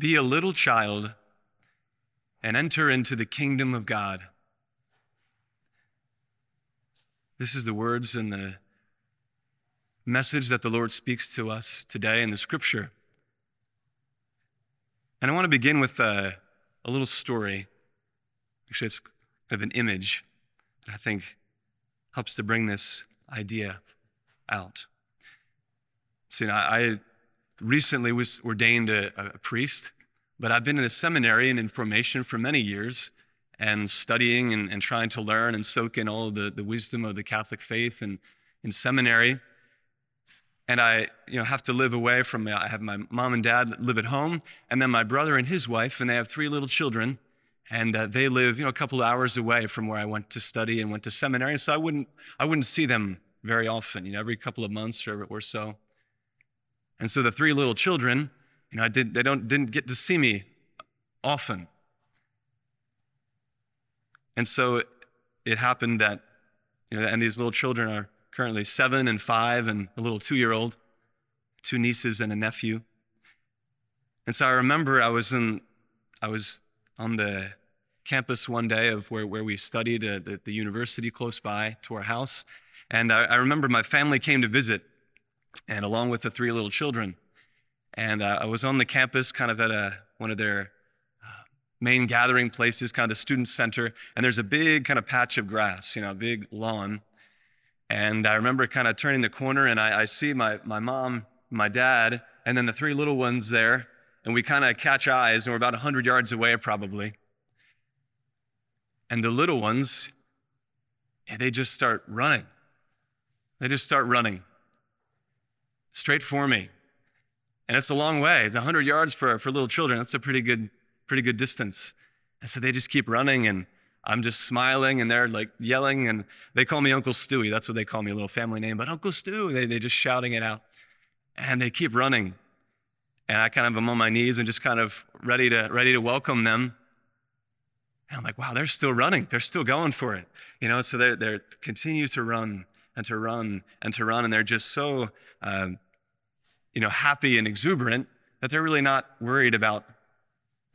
Be a little child and enter into the kingdom of God. This is the words and the message that the Lord speaks to us today in the scripture. And I want to begin with a, a little story. Actually, it's kind of an image that I think helps to bring this idea out. So, you know, I recently was ordained a, a priest, but I've been in a seminary and in formation for many years and studying and, and trying to learn and soak in all the, the wisdom of the Catholic faith and in seminary and I you know, have to live away from, I have my mom and dad live at home, and then my brother and his wife, and they have three little children, and uh, they live you know, a couple of hours away from where I went to study and went to seminary, so I wouldn't, I wouldn't see them very often, you know, every couple of months or, or so. And so the three little children, you know, I did, they don't, didn't get to see me often. And so it, happened that, you know, and these little children are currently seven and five, and a little two year old, two nieces and a nephew. And so I remember I was in, I was on the campus one day of where, where we studied at the, the university close by to our house. And I, I, remember my family came to visit, and along with the three little children. And uh, I was on the campus, kind of at a, one of their uh, main gathering places, kind of the student center. And there's a big kind of patch of grass, you know, a big lawn. And I remember kind of turning the corner and I, I see my, my mom, my dad, and then the three little ones there. And we kind of catch eyes, and we're about 100 yards away probably. And the little ones, they just start running. They just start running straight for me. And it's a long way. It's 100 yards for, for little children. That's a pretty good, pretty good distance. And so they just keep running. And I'm just smiling and they're like yelling and they call me Uncle Stewie. That's what they call me, a little family name. But Uncle Stewie, they, they're just shouting it out. And they keep running. And I kind of am on my knees and just kind of ready to, ready to welcome them. And I'm like, wow, they're still running. They're still going for it. You know, so they're, they're continue to run and to run and to run. And they're just so, um, you know, happy and exuberant that they're really not worried about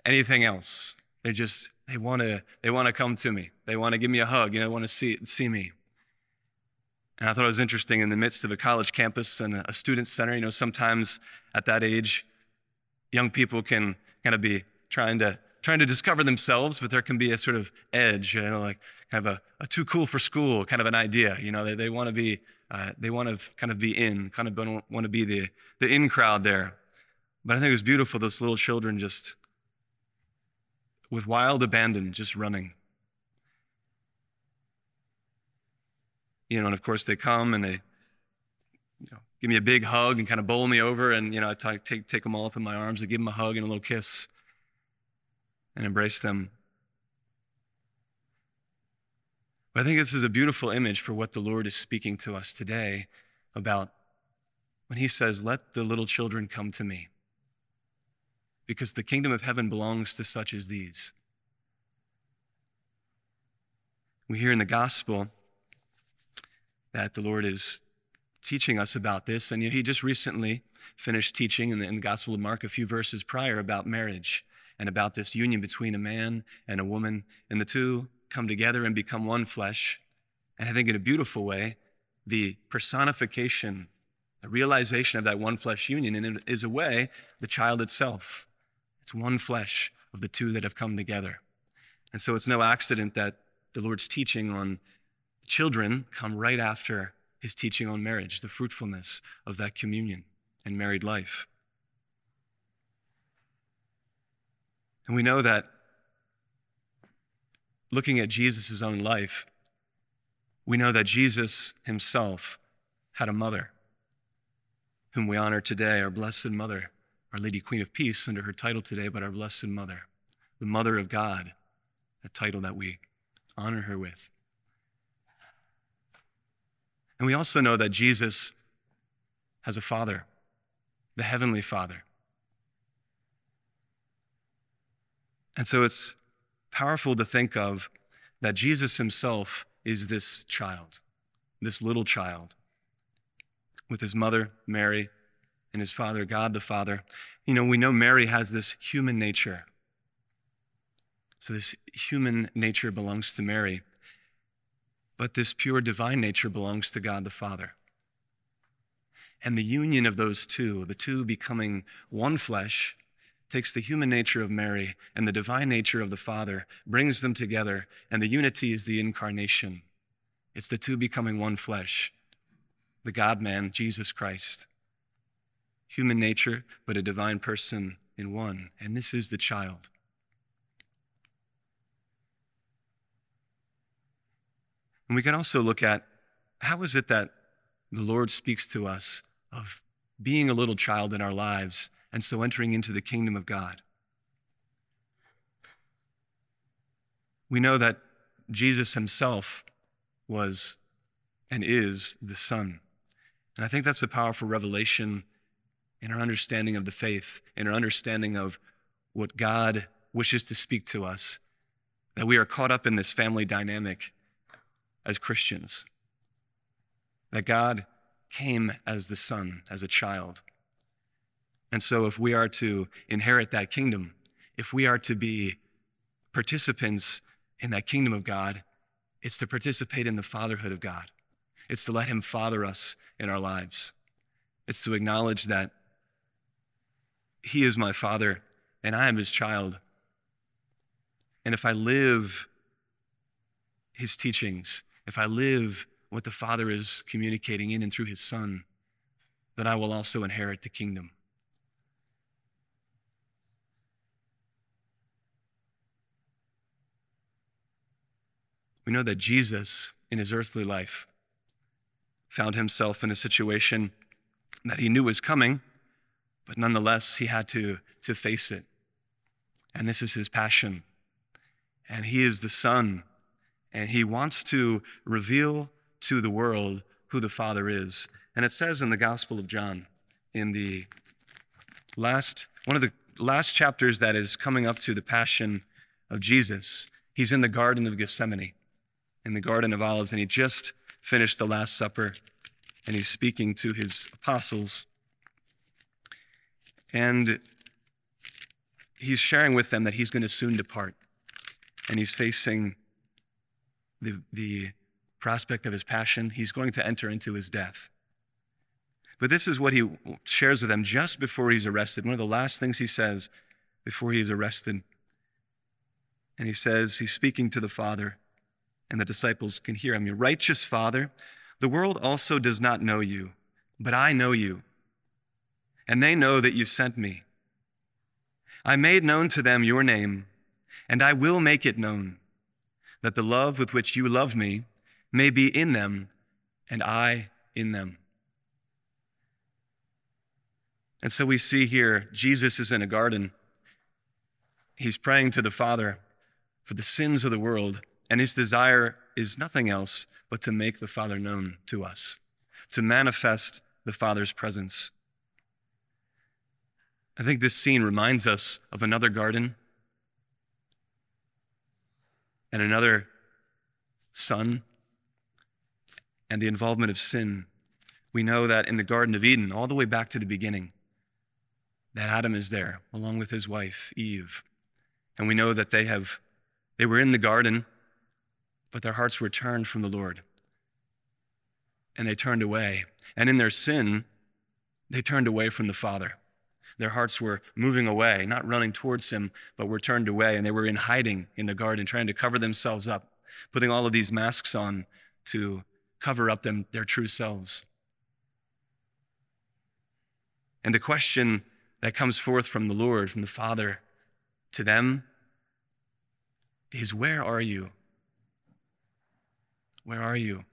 anything else. They just they want to they want to come to me. They want to give me a hug. You know, they want to see see me. And I thought it was interesting in the midst of a college campus and a student center. You know, sometimes at that age, young people can kind of be trying to trying to discover themselves, but there can be a sort of edge, you know, like kind of a, a too cool for school kind of an idea. You know, they, they want to be uh, they want to kind of be in, kind of want to be the the in crowd there. But I think it was beautiful. Those little children just with wild abandon, just running. You know, and of course they come and they you know, give me a big hug and kind of bowl me over, and you know, I t- take take them all up in my arms and give them a hug and a little kiss and embrace them. But I think this is a beautiful image for what the Lord is speaking to us today about when He says, "Let the little children come to me." because the kingdom of heaven belongs to such as these. We hear in the gospel that the Lord is teaching us about this, and he just recently finished teaching in the, in the Gospel of Mark a few verses prior about marriage and about this union between a man and a woman, and the two come together and become one flesh. And I think in a beautiful way, the personification, the realization of that one flesh union, and is a way the child itself. It's one flesh of the two that have come together. And so it's no accident that the Lord's teaching on children come right after his teaching on marriage, the fruitfulness of that communion and married life. And we know that looking at Jesus' own life, we know that Jesus himself had a mother whom we honor today, our blessed mother, our Lady Queen of Peace under her title today, but our Blessed Mother, the Mother of God, a title that we honor her with. And we also know that Jesus has a Father, the Heavenly Father. And so it's powerful to think of that Jesus himself is this child, this little child, with his mother, Mary, and his Father, God the Father. You know, we know Mary has this human nature. So this human nature belongs to Mary, but this pure divine nature belongs to God the Father. And the union of those two, the two becoming one flesh, takes the human nature of Mary and the divine nature of the Father, brings them together, and the unity is the incarnation. It's the two becoming one flesh, the God man, Jesus Christ. Human nature, but a divine person in one. And this is the child. And we can also look at how is it that the Lord speaks to us of being a little child in our lives and so entering into the kingdom of God. We know that Jesus himself was and is the Son. And I think that's a powerful revelation in our understanding of the faith, in our understanding of what God wishes to speak to us, that we are caught up in this family dynamic as Christians. That God came as the Son, as a child. And so, if we are to inherit that kingdom, if we are to be participants in that kingdom of God, it's to participate in the fatherhood of God. It's to let Him father us in our lives. It's to acknowledge that He is my Father and I am His child. And if I live His teachings, if I live what the Father is communicating in and through His Son, then I will also inherit the kingdom. We know that Jesus, in his earthly life, found himself in a situation that he knew was coming, but nonetheless, he had to, to face it. And this is his passion. And he is the Son and he wants to reveal to the world who the Father is. And it says in the Gospel of John, in the last, one of the last chapters that is coming up to the Passion of Jesus, he's in the Garden of Gethsemane, in the Garden of Olives, and he just finished the Last Supper, and he's speaking to his apostles. And he's sharing with them that he's going to soon depart, and he's facing the, the prospect of his passion, he's going to enter into his death. But this is what he shares with them just before he's arrested. One of the last things he says before he is arrested. And he says, he's speaking to the Father, and the disciples can hear him. Your righteous Father, the world also does not know you, but I know you. And they know that you sent me. I made known to them your name, and I will make it known that the love with which you love me may be in them and I in them. And so we see here Jesus is in a garden. He's praying to the Father for the sins of the world, and his desire is nothing else but to make the Father known to us, to manifest the Father's presence. I think this scene reminds us of another garden and another son and the involvement of sin, we know that in the Garden of Eden, all the way back to the beginning, that Adam is there along with his wife, Eve. And we know that they have they were in the garden, but their hearts were turned from the Lord. And they turned away. And in their sin, they turned away from the Father. Their hearts were moving away, not running towards him, but were turned away. And they were in hiding in the garden, trying to cover themselves up, putting all of these masks on to cover up them, their true selves. And the question that comes forth from the Lord, from the Father to them, is Where are you? Where are you?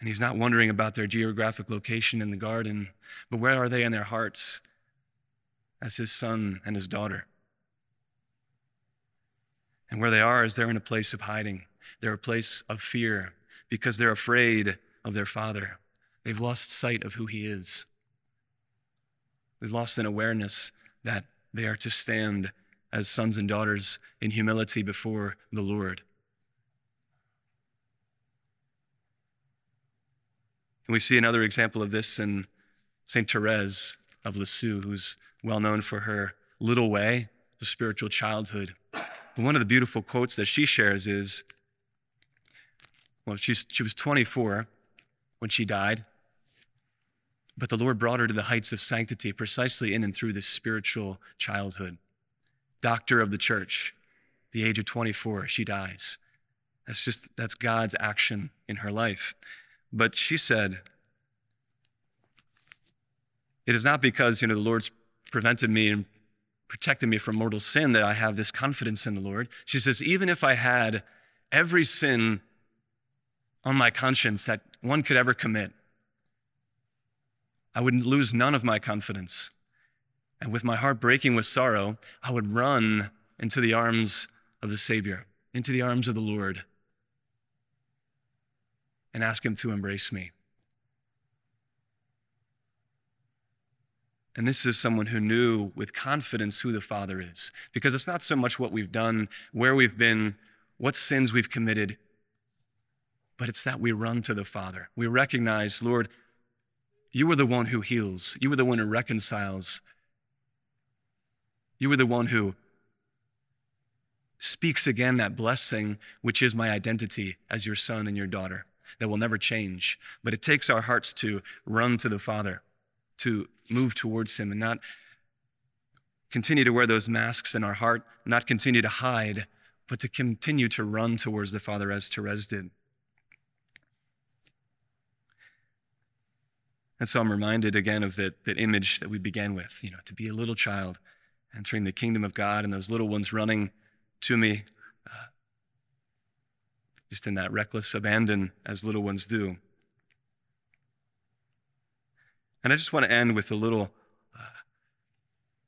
And he's not wondering about their geographic location in the garden, but where are they in their hearts as his son and his daughter? And where they are is they're in a place of hiding. They're a place of fear because they're afraid of their father. They've lost sight of who he is. They've lost an awareness that they are to stand as sons and daughters in humility before the Lord. And we see another example of this in St. Therese of Lisieux, who's well known for her little way, the spiritual childhood. But one of the beautiful quotes that she shares is well, she's, she was 24 when she died, but the Lord brought her to the heights of sanctity precisely in and through this spiritual childhood. Doctor of the church, the age of 24, she dies. That's just, that's God's action in her life. But she said, it is not because, you know, the Lord's prevented me and protected me from mortal sin that I have this confidence in the Lord. She says, even if I had every sin on my conscience that one could ever commit, I would lose none of my confidence. And with my heart breaking with sorrow, I would run into the arms of the Savior, into the arms of the Lord, and ask Him to embrace me. And this is someone who knew with confidence who the Father is. Because it's not so much what we've done, where we've been, what sins we've committed, but it's that we run to the Father. We recognize, Lord, you are the one who heals, you are the one who reconciles, you are the one who speaks again that blessing, which is my identity as your son and your daughter, that will never change. But it takes our hearts to run to the Father to move towards Him and not continue to wear those masks in our heart, not continue to hide, but to continue to run towards the Father as Therese did. And so I'm reminded again of that, that image that we began with, you know, to be a little child entering the kingdom of God and those little ones running to me, just in that reckless abandon as little ones do. And I just want to end with a little uh,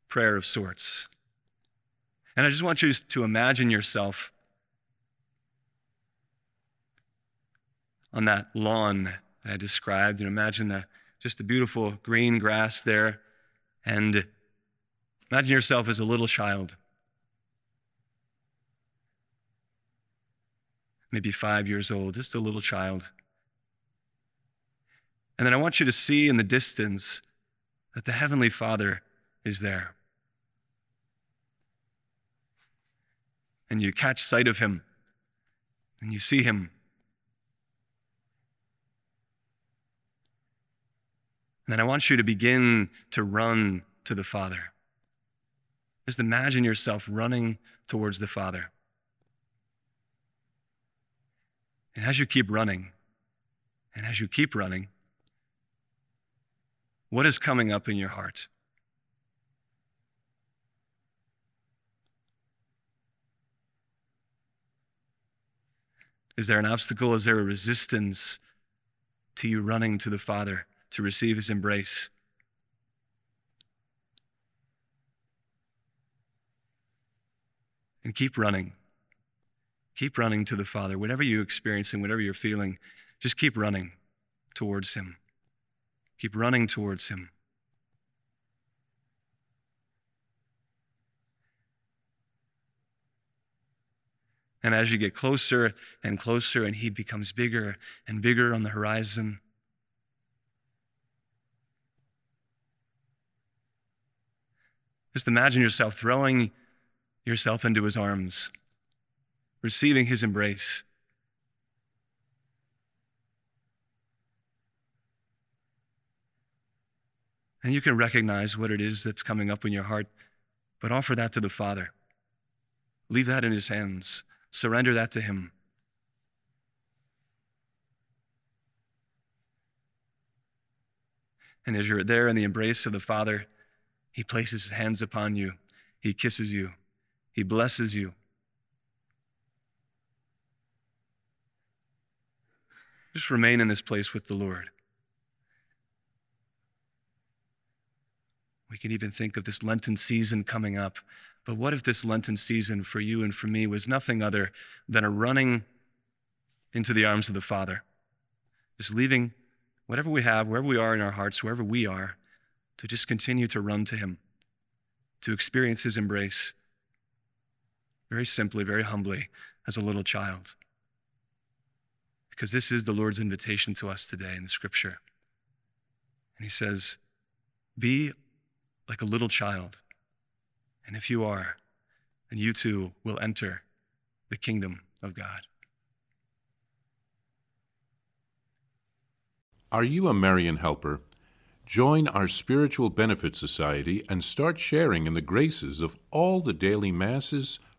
prayer of sorts. And I just want you to imagine yourself on that lawn that I described, and imagine the, just the beautiful green grass there. And imagine yourself as a little child. Maybe five years old, just a little child. And then I want you to see in the distance that the Heavenly Father is there. And you catch sight of Him and you see Him. And then I want you to begin to run to the Father. Just imagine yourself running towards the Father. And as you keep running, and as you keep running, what is coming up in your heart? Is there an obstacle? Is there a resistance to you running to the Father to receive His embrace? And keep running. Keep running to the Father. Whatever you're experiencing, whatever you're feeling, just keep running towards Him. Keep running towards Him. And as you get closer and closer, and He becomes bigger and bigger on the horizon, just imagine yourself throwing yourself into His arms, receiving His embrace. And you can recognize what it is that's coming up in your heart, but offer that to the Father. Leave that in His hands, surrender that to Him. And as you're there in the embrace of the Father, He places His hands upon you, He kisses you, He blesses you. Just remain in this place with the Lord. We can even think of this Lenten season coming up. But what if this Lenten season for you and for me was nothing other than a running into the arms of the Father? Just leaving whatever we have, wherever we are in our hearts, wherever we are, to just continue to run to Him, to experience His embrace very simply, very humbly, as a little child. Because this is the Lord's invitation to us today in the scripture. And He says, Be like a little child. And if you are, then you too will enter the kingdom of God. Are you a Marian helper? Join our Spiritual Benefit Society and start sharing in the graces of all the daily masses,